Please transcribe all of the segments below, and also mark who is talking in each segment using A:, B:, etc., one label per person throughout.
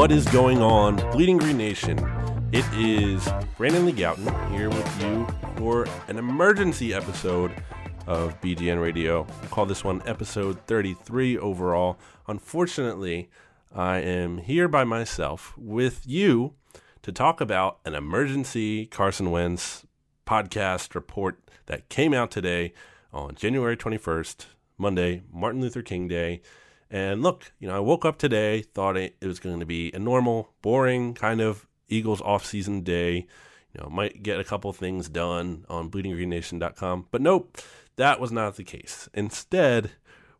A: What is going on, Bleeding Green Nation? It is Brandon Lee Gowton here with you for an emergency episode of BGN Radio. Call this one episode 33 overall. Unfortunately, I am here by myself with you to talk about an emergency Carson Wentz podcast report that came out today on January 21st, Monday, Martin Luther King Day. And look, you know, I woke up today, thought it, was going to be a normal, boring kind of Eagles off-season day. You know, might get a couple things done on bleedinggreennation.com, but nope, that was not the case. Instead,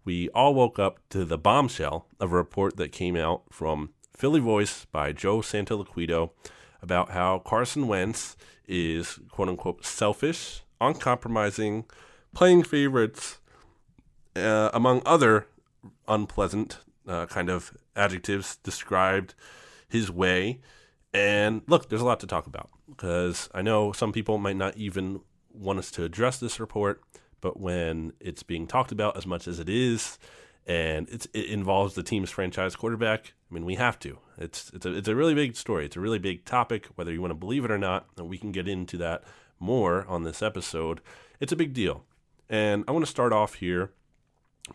A: we all woke up to the bombshell of a report that came out from Philly Voice by Joe Santoliquito about how Carson Wentz is quote unquote selfish, uncompromising, playing favorites, uh, among other unpleasant uh, kind of adjectives described his way. And look, there's a lot to talk about because I know some people might not even want us to address this report, but when it's being talked about as much as it is, and it involves the team's franchise quarterback, I mean, we have to. It's it's a it's a really big story. It's a really big topic, whether you want to believe it or not, and we can get into that more on this episode. It's a big deal, and I want to start off here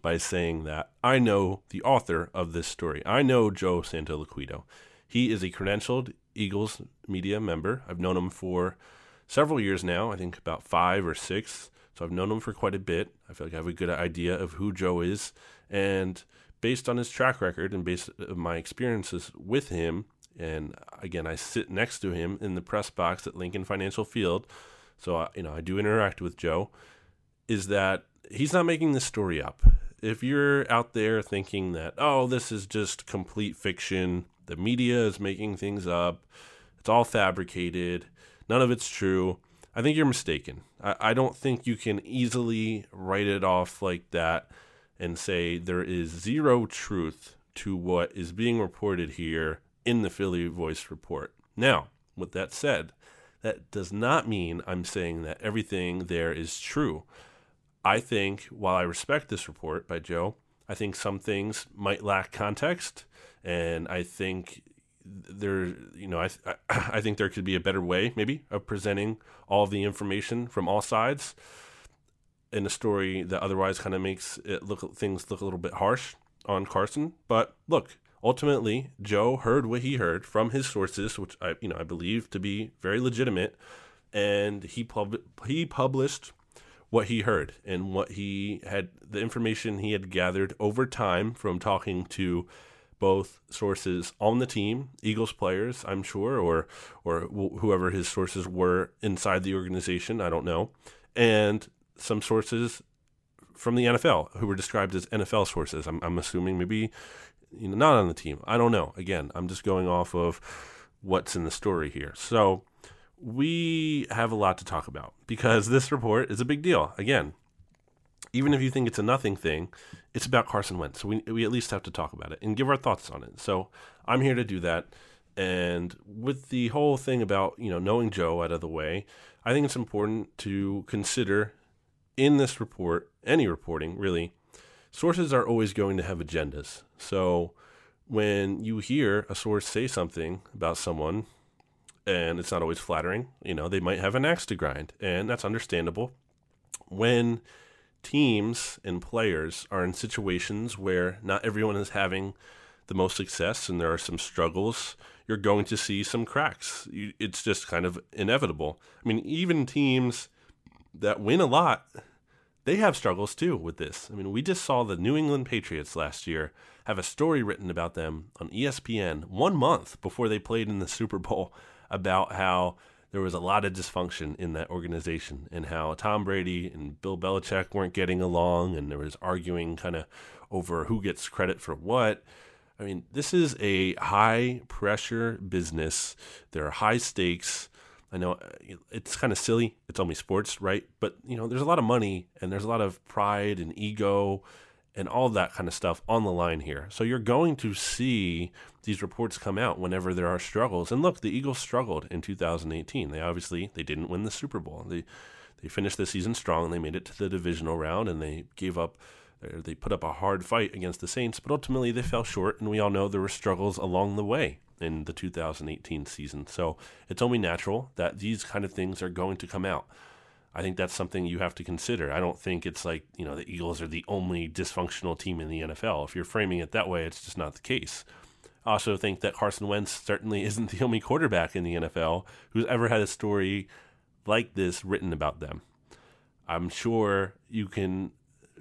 A: by saying that I know the author of this story. I know Joe Santoliquito. He is a credentialed Eagles media member. I've known him for several years now, I think about five or six. So I've known him for quite a bit. I feel like I have a good idea of who Joe is. And based on his track record and based on my experiences with him, and again, I sit next to him in the press box at Lincoln Financial Field. So, I, you know, I do interact with Joe. Is that he's not making this story up. If you're out there thinking that, oh, this is just complete fiction, the media is making things up, it's all fabricated, none of it's true, I think you're mistaken. I, I don't think you can easily write it off like that and say there is zero truth to what is being reported here in the Philly Voice report. Now, with that said, that does not mean I'm saying that everything there is true. I think, while I respect this report by Joe, I think some things might lack context, and I think there, you know, I, I think there could be a better way, maybe, of presenting all of the information from all sides in a story that otherwise kind of makes it look things look a little bit harsh on Carson. But look, ultimately, Joe heard what he heard from his sources, which I, you know, I believe to be very legitimate, and he pub- he published what he heard and what he had the information he had gathered over time from talking to both sources on the team, Eagles players, I'm sure, or or wh- whoever his sources were inside the organization, I don't know, and some sources from the NFL who were described as NFL sources. I'm, I'm assuming maybe you know not on the team. I don't know. Again, I'm just going off of what's in the story here. So we have a lot to talk about because this report is a big deal. Again, even if you think it's a nothing thing, it's about Carson Wentz. So we, we at least have to talk about it and give our thoughts on it. So I'm here to do that. And with the whole thing about, you know, knowing Joe out of the way, I think it's important to consider in this report, any reporting really, sources are always going to have agendas. So when you hear a source say something about someone, and it's not always flattering. You know, they might have an axe to grind, and that's understandable. When teams and players are in situations where not everyone is having the most success and there are some struggles, you're going to see some cracks. It's just kind of inevitable. I mean, even teams that win a lot, they have struggles too with this. I mean, we just saw the New England Patriots last year have a story written about them on ESPN one month before they played in the Super Bowl about how there was a lot of dysfunction in that organization and how Tom Brady and Bill Belichick weren't getting along and there was arguing kind of over who gets credit for what. I mean, this is a high pressure business. There are high stakes. I know uh, it's kind of silly. It's only sports, right? But, you know, there's a lot of money and there's a lot of pride and ego and all that kind of stuff on the line here. So you're going to see these reports come out whenever there are struggles. And look, the Eagles struggled in 2018. They obviously they didn't win the Super Bowl. They they finished the season strong. They made it to the divisional round and they gave up they put up a hard fight against the Saints, but ultimately they fell short and we all know there were struggles along the way in the 2018 season. So it's only natural that these kind of things are going to come out. I think that's something you have to consider. I don't think it's like, you know, the Eagles are the only dysfunctional team in the NFL. If you're framing it that way, it's just not the case. I also think that Carson Wentz certainly isn't the only quarterback in the NFL who's ever had a story like this written about them. I'm sure you can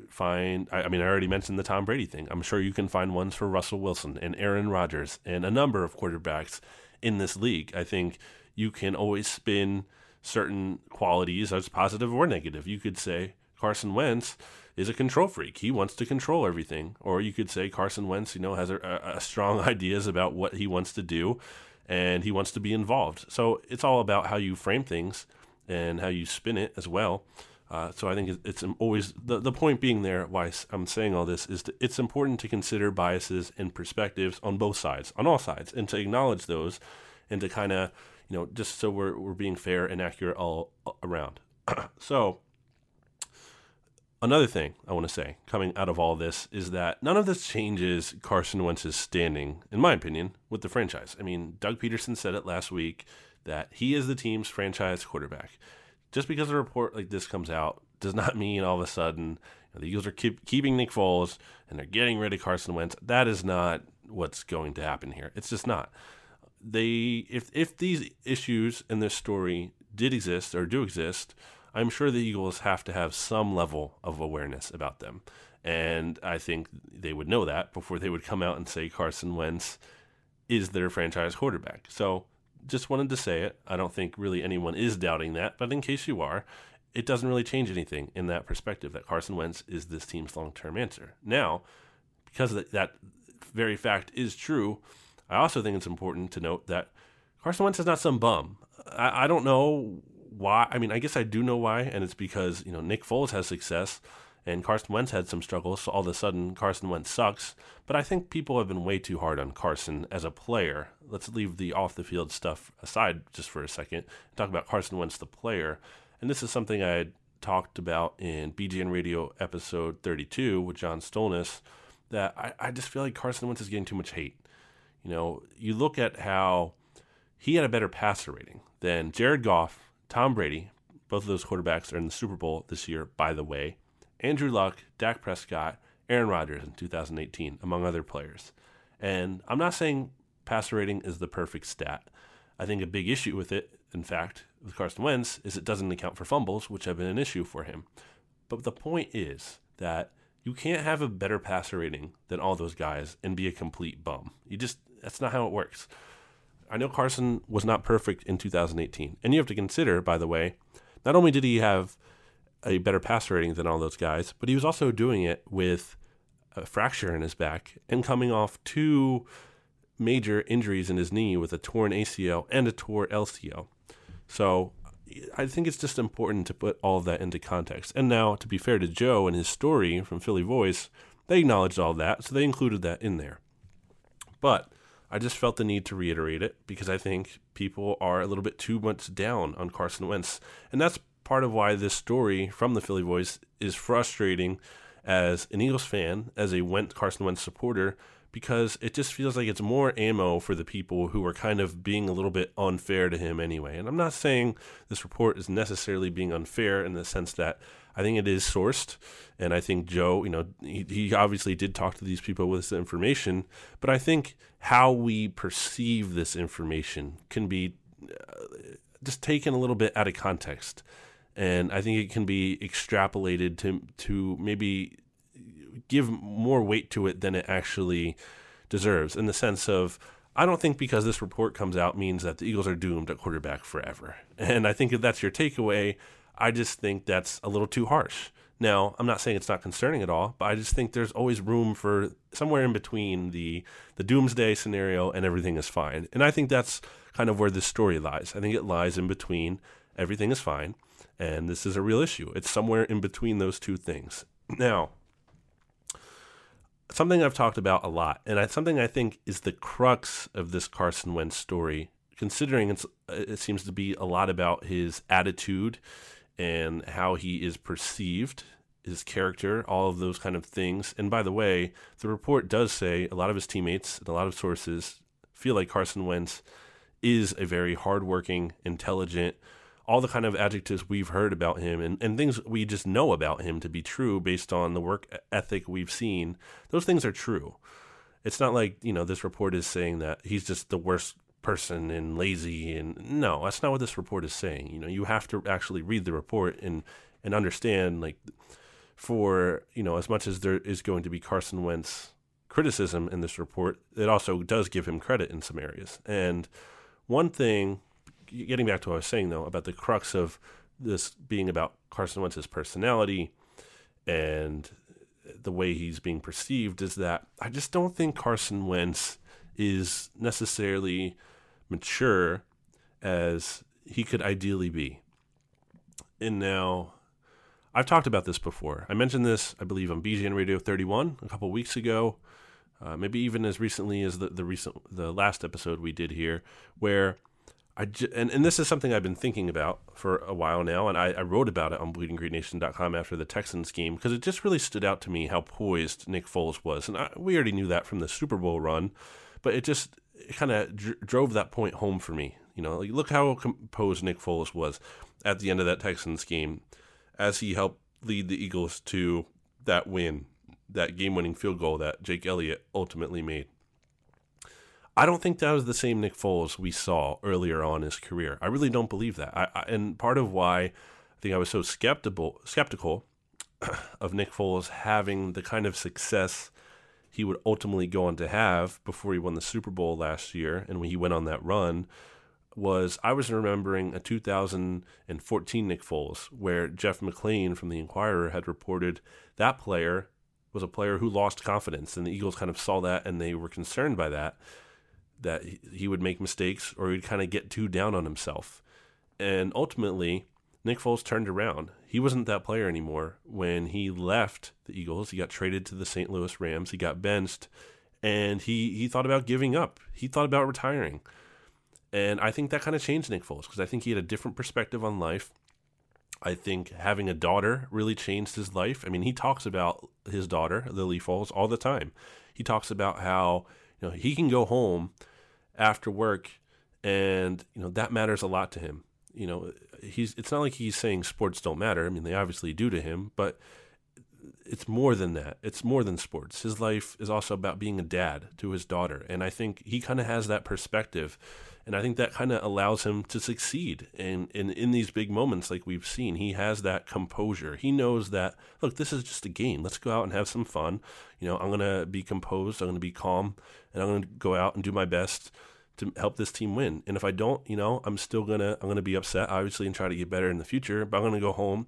A: find, I, mean, I already mentioned the Tom Brady thing. I'm sure you can find ones for Russell Wilson and Aaron Rodgers and a number of quarterbacks in this league. I think you can always spin certain qualities as positive or negative. You could say Carson Wentz is a control freak. He wants to control everything. Or you could say Carson Wentz, you know, has a, a strong ideas about what he wants to do and he wants to be involved. So it's all about how you frame things and how you spin it as well. Uh, so I think it's always the, the point being there. Why I'm saying all this is that it's important to consider biases and perspectives on both sides, on all sides, and to acknowledge those, and to kind of you know, just so we're, we're being fair and accurate all around. so, another thing I want to say coming out of all this is that none of this changes Carson Wentz's standing, in my opinion, with the franchise. I mean, Doug Pederson said it last week that he is the team's franchise quarterback. Just because a report like this comes out does not mean all of a sudden you know, the Eagles are keep, keeping Nick Foles and they're getting rid of Carson Wentz. That is not what's going to happen here. It's just not they if if these issues in this story did exist or do exist, I'm sure the Eagles have to have some level of awareness about them. And I think they would know that before they would come out and say Carson Wentz is their franchise quarterback. So just wanted to say it. I don't think really anyone is doubting that, but in case you are, it doesn't really change anything in that perspective that Carson Wentz is this team's long term answer. Now, because that very fact is true, I also think it's important to note that Carson Wentz is not some bum. I, I don't know why. I mean, I guess I do know why, and it's because you know Nick Foles has success and Carson Wentz had some struggles. So all of a sudden, Carson Wentz sucks. But I think people have been way too hard on Carson as a player. Let's leave the off the field stuff aside just for a second and talk about Carson Wentz, the player. And this is something I had talked about in BGN Radio episode 32 with John Stolnis. That I, I just feel like Carson Wentz is getting too much hate. You know, you look at how he had a better passer rating than Jared Goff, Tom Brady. Both of those quarterbacks are in the Super Bowl this year, by the way. Andrew Luck, Dak Prescott, Aaron Rodgers in 2018, among other players. And I'm not saying passer rating is the perfect stat. I think a big issue with it, in fact, with Carson Wentz, is it doesn't account for fumbles, which have been an issue for him. But the point is that you can't have a better passer rating than all those guys and be a complete bum. You just that's not how it works. I know Carson was not perfect in 2018. And you have to consider, by the way, not only did he have a better pass rating than all those guys, but he was also doing it with a fracture in his back and coming off two major injuries in his knee with a torn ACL and a torn LCL. So I think it's just important to put all of that into context. And now, to be fair to Joe and his story from Philly Voice, they acknowledged all that, so they included that in there. But I just felt the need to reiterate it because I think people are a little bit too much down on Carson Wentz. And that's part of why this story from the Philly Voice is frustrating as an Eagles fan, as a Wentz, Carson Wentz supporter, because it just feels like it's more ammo for the people who are kind of being a little bit unfair to him anyway. And I'm not saying this report is necessarily being unfair in the sense that I think it is sourced, and I think Joe, you know, he, he obviously did talk to these people with this information, but I think how we perceive this information can be uh, just taken a little bit out of context, and I think it can be extrapolated to to maybe give more weight to it than it actually deserves, in the sense of. I don't think because this report comes out means that the Eagles are doomed at quarterback forever. And I think if that's your takeaway, I just think that's a little too harsh. Now, I'm not saying it's not concerning at all, but I just think there's always room for somewhere in between the the doomsday scenario and everything is fine. And I think that's kind of where this story lies. I think it lies in between everything is fine and this is a real issue. It's somewhere in between those two things. Now, something I've talked about a lot, and I, something I think is the crux of this Carson Wentz story, considering it seems to be a lot about his attitude and how he is perceived, his character, all of those kind of things. And by the way, the report does say a lot of his teammates and a lot of sources feel like Carson Wentz is a very hardworking, intelligent, all the kind of adjectives we've heard about him and, and things we just know about him to be true based on the work ethic we've seen, those things are true. It's not like, you know, this report is saying that he's just the worst person and lazy and no, that's not what this report is saying. You know, you have to actually read the report and and understand like for, you know, as much as there is going to be Carson Wentz criticism in this report, it also does give him credit in some areas. And one thing getting back to what I was saying though about the crux of this being about Carson Wentz's personality and the way he's being perceived is that I just don't think Carson Wentz is necessarily mature as he could ideally be. And now I've talked about this before. I mentioned this, I believe, on BGN Radio 31 a couple weeks ago, uh, maybe even as recently as the, the recent the last episode we did here, where I j- and, and this is something I've been thinking about for a while now, and I, I wrote about it on bleedinggreennation.com after the Texans game because it just really stood out to me how poised Nick Foles was, and I, we already knew that from the Super Bowl run, but it just kind of dr- drove that point home for me. You know, like look how composed Nick Foles was at the end of that Texans game as he helped lead the Eagles to that win, that game-winning field goal that Jake Elliott ultimately made. I don't think that was the same Nick Foles we saw earlier on his career. I really don't believe that. I, I, and part of why I think I was so skeptical skeptical of Nick Foles having the kind of success he would ultimately go on to have before he won the Super Bowl last year and when he went on that run was I was remembering a 2014 Nick Foles where Jeff McLane from the Inquirer had reported that player was a player who lost confidence and the Eagles kind of saw that and they were concerned by that that he would make mistakes or he'd kind of get too down on himself. And ultimately, Nick Foles turned around. He wasn't that player anymore. When he left the Eagles, he got traded to the St. Louis Rams. He got benched and he, he thought about giving up. He thought about retiring. And I think that kind of changed Nick Foles because I think he had a different perspective on life. I think having a daughter really changed his life. I mean, he talks about his daughter, Lily Foles, all the time. He talks about how you know he can go home after work, and you know that matters a lot to him. You know, he's it's not like he's saying sports don't matter. I mean, they obviously do to him, but it's more than that. It's more than sports. His life is also about being a dad to his daughter, and I think he kind of has that perspective, and I think that kind of allows him to succeed. And in in these big moments, like we've seen, he has that composure. He knows that look, this is just a game. Let's go out and have some fun. You know, I'm gonna be composed. I'm gonna be calm, and I'm gonna go out and do my best to help this team win. And if I don't, you know, I'm still gonna I'm gonna be upset, obviously, and try to get better in the future. But I'm gonna go home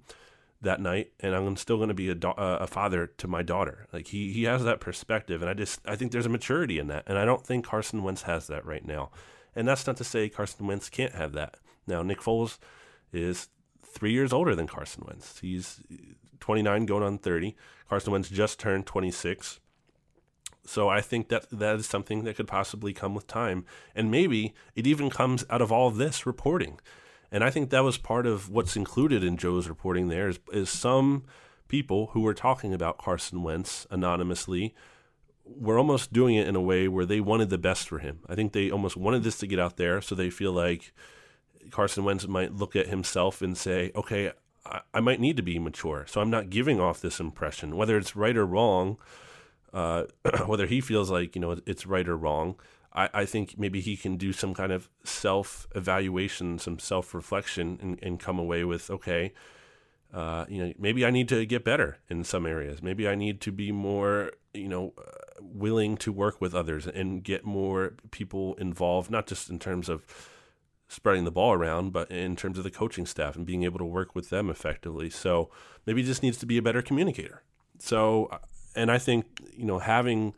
A: that night, and I'm still gonna be a, do- a father to my daughter. Like he he has that perspective, and I just I think there's a maturity in that, and I don't think Carson Wentz has that right now. And that's not to say Carson Wentz can't have that. Now Nick Foles is three years older than Carson Wentz. He's 29 going on 30. Carson Wentz just turned 26. So I think that that is something that could possibly come with time. And maybe it even comes out of all this reporting. And I think that was part of what's included in Joe's reporting there is, is some people who were talking about Carson Wentz anonymously were almost doing it in a way where they wanted the best for him. I think they almost wanted this to get out there so they feel like Carson Wentz might look at himself and say, okay, I, I might need to be mature. So I'm not giving off this impression. Whether it's right or wrong, uh, whether he feels like you know it's right or wrong. I, I think maybe he can do some kind of self evaluation, some self reflection, and, and come away with okay, uh, you know, maybe I need to get better in some areas. Maybe I need to be more, you know, uh, willing to work with others and get more people involved, not just in terms of spreading the ball around, but in terms of the coaching staff and being able to work with them effectively. So maybe he just needs to be a better communicator. So, and I think, you know, having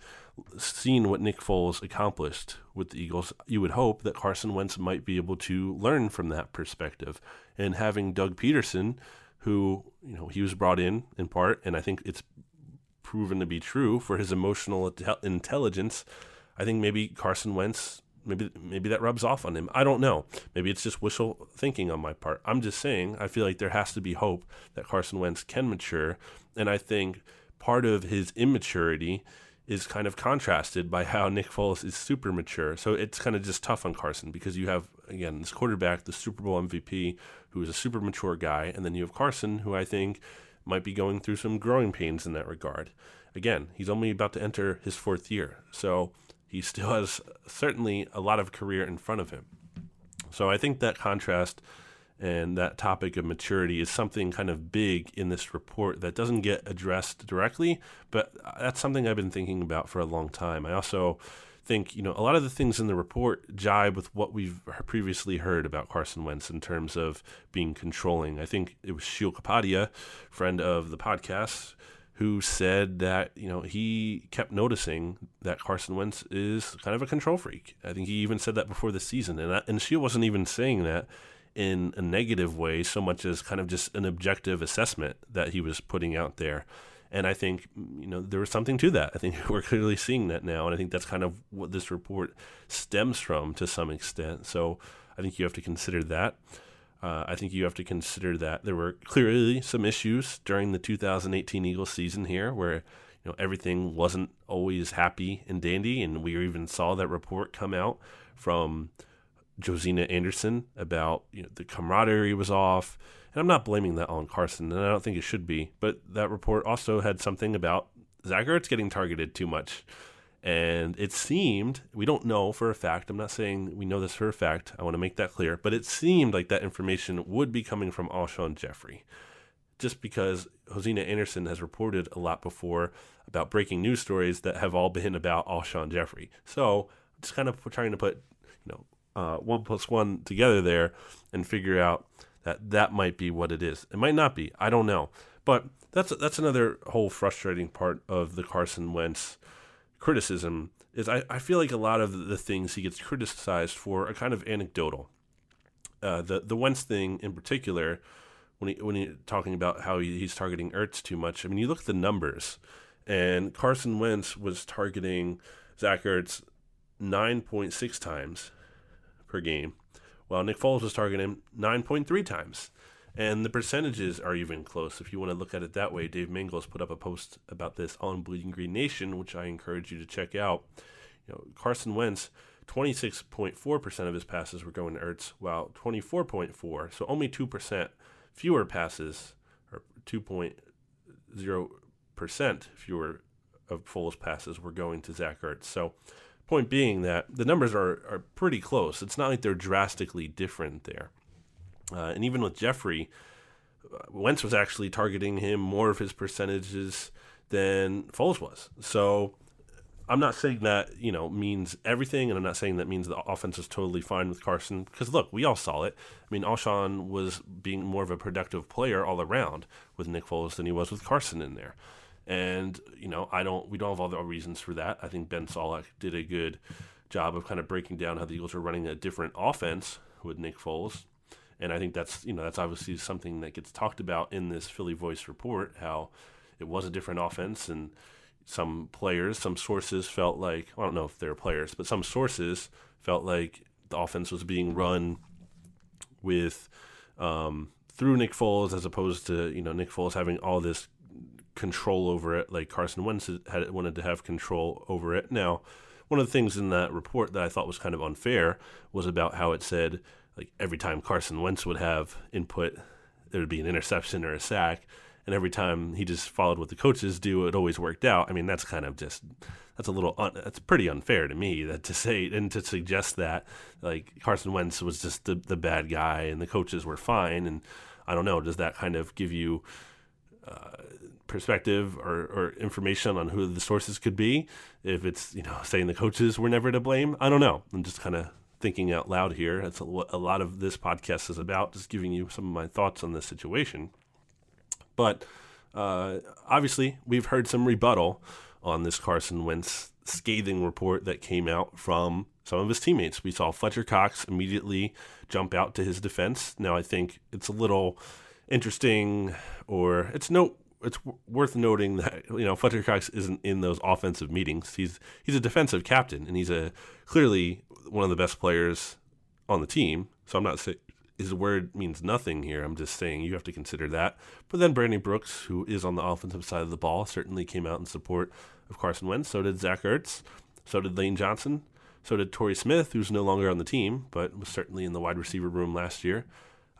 A: seen what Nick Foles accomplished with the Eagles, you would hope that Carson Wentz might be able to learn from that perspective. And having Doug Pederson, who, you know, he was brought in in part, and I think it's proven to be true for his emotional intelligence. I think maybe Carson Wentz maybe maybe that rubs off on him. I don't know. Maybe it's just wishful thinking on my part. I'm just saying I feel like there has to be hope that Carson Wentz can mature, and I think part of his immaturity is kind of contrasted by how Nick Foles is super mature. So it's kind of just tough on Carson because you have again this quarterback, the Super Bowl MVP, who is a super mature guy, and then you have Carson, who I think might be going through some growing pains in that regard. Again, he's only about to enter his fourth year, so he still has certainly a lot of career in front of him. So I think that contrast and that topic of maturity is something kind of big in this report that doesn't get addressed directly, but uh, that's something I've been thinking about for a long time. I also think, you know, a lot of the things in the report jibe with what we've previously heard about Carson Wentz in terms of being controlling. I think it was Sheil Kapadia, friend of the podcast, who said that you know he kept noticing that Carson Wentz is kind of a control freak. I think he even said that before the season, and and she wasn't even saying that in a negative way so much as kind of just an objective assessment that he was putting out there. And I think you know there was something to that. I think we're clearly seeing that now, and I think that's kind of what this report stems from to some extent. So I think you have to consider that. Uh, I think you have to consider that there were clearly some issues during the 2018 Eagles season here where you know everything wasn't always happy and dandy, and we even saw that report come out from Josina Anderson about you know the camaraderie was off, and I'm not blaming that on Carson, and I don't think it should be, but that report also had something about Zach getting targeted too much. And it seemed, we don't know for a fact, I'm not saying we know this for a fact, I want to make that clear, but it seemed like that information would be coming from Alshon Jeffery, Just because Josina Anderson has reported a lot before about breaking news stories that have all been about Alshon Jeffery. So, just kind of trying to put, you know, uh, one plus one together there and figure out that that might be what it is. It might not be. I don't know. But that's that's another whole frustrating part of the Carson Wentz criticism is I, I feel like a lot of the things he gets criticized for are kind of anecdotal. Uh, the the Wentz thing in particular, when he when he talking about how he, he's targeting Ertz too much. I mean, you look at the numbers, and Carson Wentz was targeting Zach Ertz nine point six times per game, while Nick Foles was targeting him nine point three times. And the percentages are even close. If you want to look at it that way, Dave Mangels put up a post about this on Bleeding Green Nation, which I encourage you to check out. You know, Carson Wentz, 26.4% of his passes were going to Ertz, while 24.4, so only 2% fewer passes, or 2.0% fewer of Foles passes were going to Zach Ertz. So, point being that the numbers are, are pretty close. It's not like they're drastically different there. Uh, and even with Jeffery, uh, Wentz was actually targeting him more of his percentages than Foles was. So I'm not saying that you know means everything, and I'm not saying that means the offense is totally fine with Carson. Because look, we all saw it. I mean, Alshon was being more of a productive player all around with Nick Foles than he was with Carson in there. And you know, I don't. We don't have all the reasons for that. I think Ben Solak did a good job of kind of breaking down how the Eagles are running a different offense with Nick Foles and I think that's you know that's obviously something that gets talked about in this Philly Voice report. How it was a different offense, and some players, some sources felt like I don't know if they're players, but some sources felt like the offense was being run with um, through Nick Foles as opposed to you know Nick Foles having all this control over it, like Carson Wentz had wanted to have control over it. Now, one of the things in that report that I thought was kind of unfair was about how it said like every time Carson Wentz would have input, there would be an interception or a sack. And every time he just followed what the coaches do, it always worked out. I mean, that's kind of just that's a little un, that's pretty unfair to me that to say and to suggest that like Carson Wentz was just the the bad guy and the coaches were fine. And I don't know, does that kind of give you uh, perspective or, or information on who the sources could be? If it's you know saying the coaches were never to blame, I don't know. I'm just kind of thinking out loud here. That's what a lot of this podcast is about, just giving you some of my thoughts on this situation. But uh, obviously, we've heard some rebuttal on this Carson Wentz scathing report that came out from some of his teammates. We saw Fletcher Cox immediately jump out to his defense. Now, I think it's a little interesting, or it's no, it's worth noting that you know Fletcher Cox isn't in those offensive meetings. He's he's a defensive captain, and he's a clearly one of the best players on the team. So I'm not saying his word means nothing here. I'm just saying you have to consider that. But then Brandon Brooks, who is on the offensive side of the ball, certainly came out in support of Carson Wentz. So did Zach Ertz. So did Lane Johnson. So did Torrey Smith, who's no longer on the team, but was certainly in the wide receiver room last year.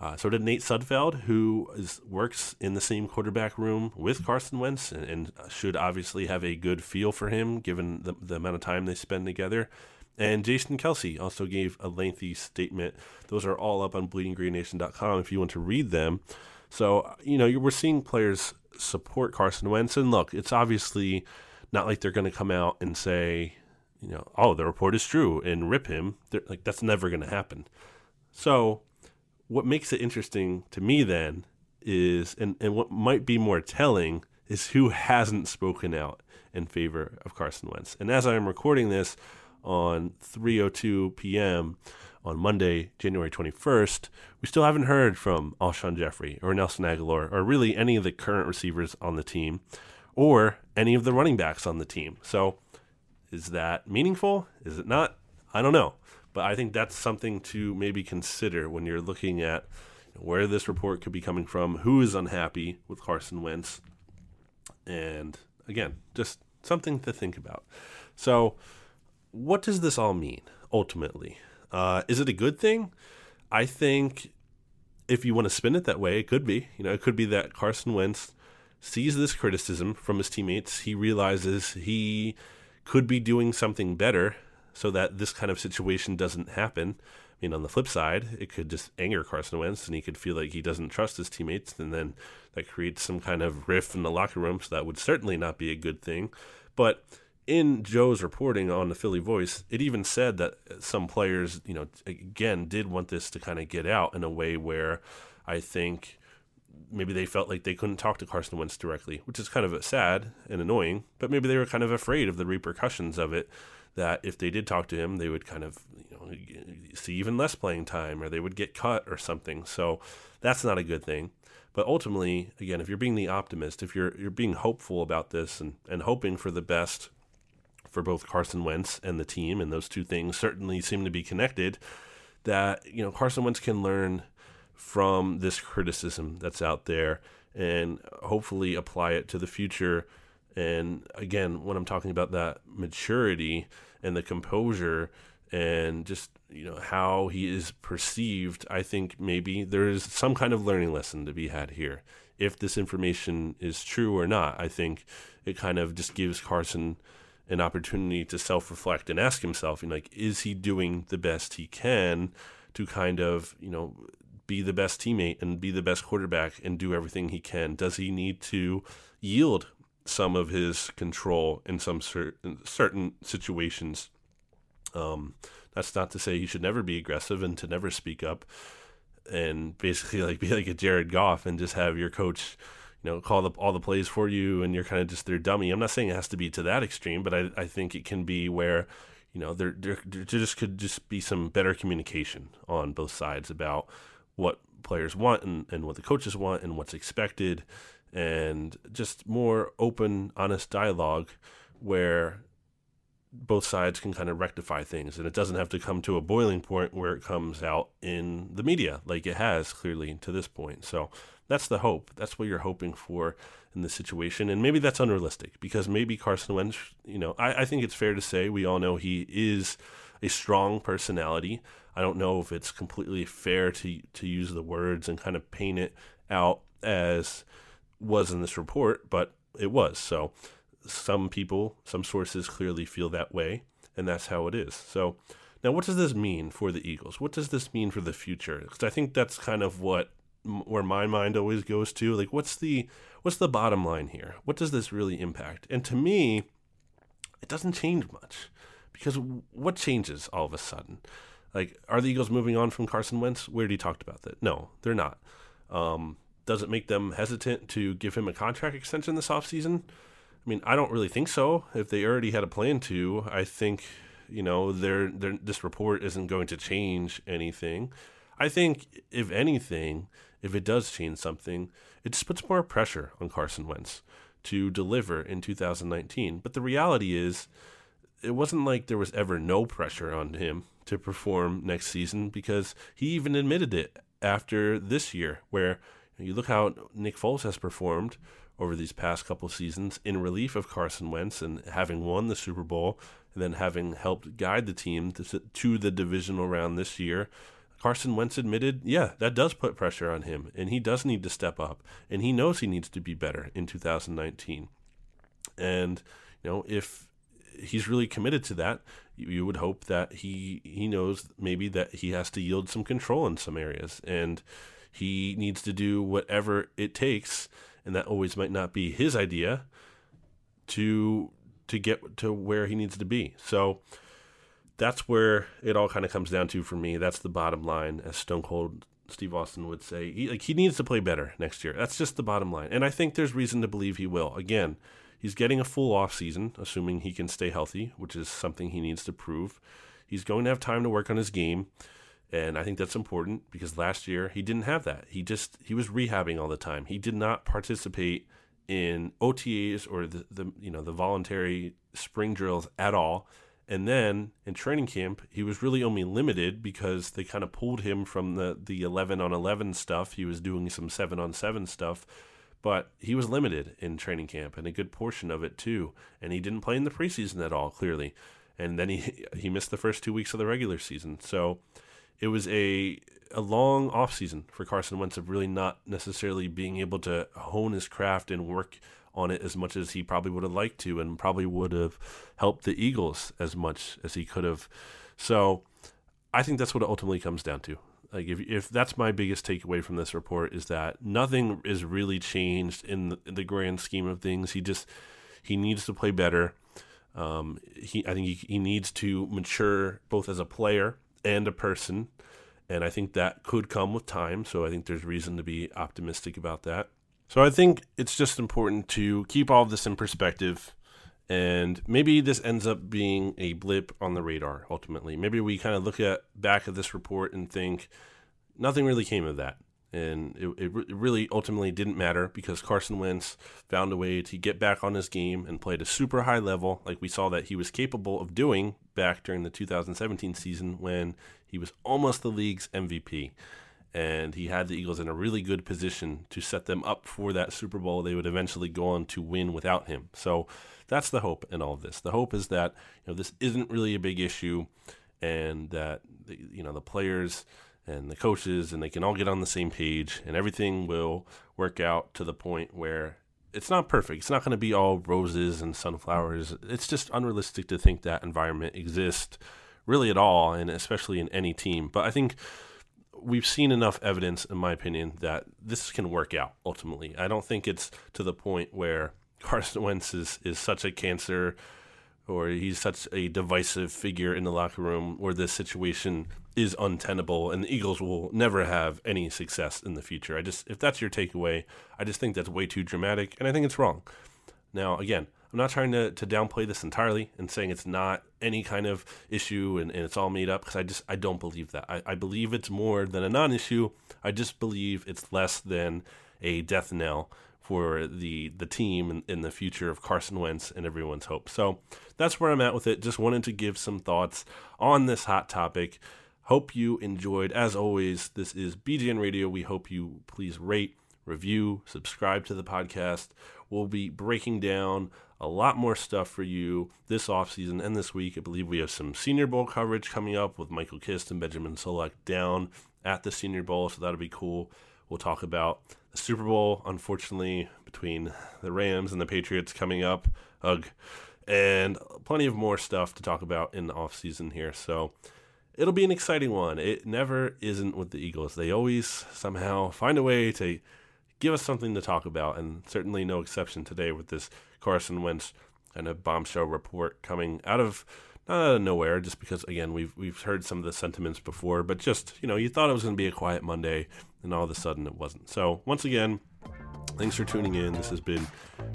A: Uh, so did Nate Sudfeld, who is, works in the same quarterback room with Carson Wentz and, and, should obviously have a good feel for him given the, the amount of time they spend together. And Jason Kelce also gave a lengthy statement. Those are all up on bleedinggreennation.com if you want to read them. So, you know, we're seeing players support Carson Wentz. And look, it's obviously not like they're going to come out and say, you know, oh, the report is true and rip him. They're, like, that's never going to happen. So, what makes it interesting to me then is, and, and what might be more telling, is who hasn't spoken out in favor of Carson Wentz. And as I am recording this on 3:02 p.m. on Monday, January 21st, we still haven't heard from Alshon Jeffery or Nelson Agholor or really any of the current receivers on the team or any of the running backs on the team. So, is that meaningful? Is it not? I don't know. But I think that's something to maybe consider when you're looking at where this report could be coming from, who is unhappy with Carson Wentz, and again, just something to think about. So, what does this all mean ultimately? Uh, is it a good thing? I think if you want to spin it that way, it could be. You know, it could be that Carson Wentz sees this criticism from his teammates. He realizes he could be doing something better so that this kind of situation doesn't happen. I mean, on the flip side, it could just anger Carson Wentz and he could feel like he doesn't trust his teammates, and then that creates some kind of rift in the locker room. So that would certainly not be a good thing. But in Joe's reporting on the Philly Voice, it even said that some players, you know, again, did want this to kind of get out in a way where I think maybe they felt like they couldn't talk to Carson Wentz directly, which is kind of sad and annoying, but maybe they were kind of afraid of the repercussions of it that if they did talk to him, they would kind of you know see even less playing time, or they would get cut or something. So that's not a good thing. But ultimately, again, if you're being the optimist, if you're you're being hopeful about this and, and hoping for the best for both Carson Wentz and the team, and those two things certainly seem to be connected, that you know Carson Wentz can learn from this criticism that's out there and hopefully apply it to the future and again, when I'm talking about that maturity and the composure and just you know how he is perceived, I think maybe there is some kind of learning lesson to be had here. If this information is true or not, I think it kind of just gives Carson an opportunity to self-reflect and ask himself, you know, like, is he doing the best he can to kind of, you know, be the best teammate and be the best quarterback and do everything he can? Does he need to yield some of his control in some certain certain situations. Um, that's not to say he should never be aggressive and to never speak up, and basically like be like a Jared Goff and just have your coach, you know, call the, all the plays for you, and you're kind of just their dummy. I'm not saying it has to be to that extreme, but I I think it can be where you know there there, there just could just be some better communication on both sides about what players want and, and what the coaches want and what's expected and just more open, honest dialogue where both sides can kind of rectify things and it doesn't have to come to a boiling point where it comes out in the media like it has clearly to this point. So that's the hope. That's what you're hoping for in this situation. And maybe that's unrealistic because maybe Carson Wentz, you know, I, I think it's fair to say we all know he is a strong personality. I don't know if it's completely fair to to use the words and kind of paint it out as was in this report, but it was. So some people, some sources clearly feel that way, and that's how it is. So now, what does this mean for the Eagles? What does this mean for the future? Because I think that's kind of what where my mind always goes to. Like, what's the what's the bottom line here? What does this really impact? And to me, it doesn't change much because what changes all of a sudden? Like, are the Eagles moving on from Carson Wentz? We already talked about that. No, they're not. Um, does it make them hesitant to give him a contract extension this offseason? I mean, I don't really think so. If they already had a plan to, I think, you know, their this report isn't going to change anything. I think, if anything, if it does change something, it just puts more pressure on Carson Wentz to deliver in 2019. But the reality is, it wasn't like there was ever no pressure on him to perform next season because he even admitted it after this year, where you look how Nick Foles has performed over these past couple seasons in relief of Carson Wentz and having won the Super Bowl and then having helped guide the team to, to the divisional round this year. Carson Wentz admitted, yeah, that does put pressure on him, and he does need to step up, and he knows he needs to be better in 2019. And you know, if he's really committed to that, you, you would hope that he he knows maybe that he has to yield some control in some areas, and he needs to do whatever it takes, and that always might not be his idea to to get to where he needs to be. So that's where it all kind of comes down to for me. That's the bottom line, as Stone Cold Steve Austin would say. He like he needs to play better next year. That's just the bottom line, and I think there's reason to believe he will. Again, he's getting a full off season, assuming he can stay healthy, which is something he needs to prove. He's going to have time to work on his game, and I think that's important because last year he didn't have that. He just he was rehabbing all the time. He did not participate in OTAs or the, the you know the voluntary spring drills at all and then in training camp, he was really only limited because they kind of pulled him from the, the 11 on 11 stuff. He was doing some 7 on 7 stuff, but he was limited in training camp and a good portion of it too. And he didn't play in the preseason at all, clearly. And then he, he missed the first two weeks of the regular season. So it was a, a long offseason for Carson Wentz of really not necessarily being able to hone his craft and work on it as much as he probably would have liked to, and probably would have helped the Eagles as much as he could have. So I think that's what it ultimately comes down to. Like if if that's my biggest takeaway from this report is that nothing is really changed in the, in the grand scheme of things. He just he needs to play better. Um, he I think he, he needs to mature both as a player and a person, and I think that could come with time. So I think there's reason to be optimistic about that. So I think it's just important to keep all this in perspective. And maybe this ends up being a blip on the radar ultimately. Maybe we kind of look at back at this report and think nothing really came of that. And it, it, it really ultimately didn't matter because Carson Wentz found a way to get back on his game and played a super high level, like we saw that he was capable of doing back during the 2017 season when he was almost the league's MVP and he had the Eagles in a really good position to set them up for that Super Bowl they would eventually go on to win without him. So that's the hope in all of this. The hope is that you know this isn't really a big issue, and that you know the players and the coaches and they can all get on the same page, and everything will work out to the point where it's not perfect. It's not going to be all roses and sunflowers. It's just unrealistic to think that environment exists really at all, and especially in any team. But I think we've seen enough evidence, in my opinion, that this can work out ultimately. I don't think it's to the point where Carson Wentz is, is such a cancer or he's such a divisive figure in the locker room where this situation is untenable and the Eagles will never have any success in the future. I just if that's your takeaway, I just think that's way too dramatic and I think it's wrong. Now, again, I'm not trying to, to downplay this entirely and saying it's not any kind of issue and, and it's all made up because I just I don't believe that. I, I believe it's more than a non-issue. I just believe it's less than a death knell for the the team and, in the future of Carson Wentz and everyone's hope. So that's where I'm at with it. Just wanted to give some thoughts on this hot topic. Hope you enjoyed. As always, this is BGN Radio. We hope you please rate, review, subscribe to the podcast. We'll be breaking down a lot more stuff for you this offseason and this week. I believe we have some Senior Bowl coverage coming up with Michael Kist and Benjamin Solak down at the Senior Bowl, so that'll be cool. We'll talk about the Super Bowl, unfortunately, between the Rams and the Patriots coming up. Ugh. And plenty of more stuff to talk about in the offseason here. So it'll be an exciting one. It never isn't with the Eagles. They always somehow find a way to give us something to talk about, and certainly no exception today with this Carson Wentz and a bombshell report coming out of not out of nowhere, just because again we've we've heard some of the sentiments before, but just you know you thought it was going to be a quiet Monday, and all of a sudden it wasn't. So once again, thanks for tuning in. This has been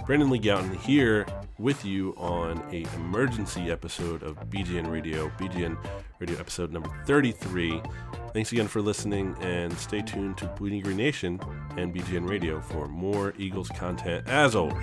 A: Brandon Lee Gowton here with you on a emergency episode of BGN Radio, BGN Radio episode number 33. Thanks again for listening, and stay tuned to Bleeding Green Nation and BGN Radio for more Eagles content as always.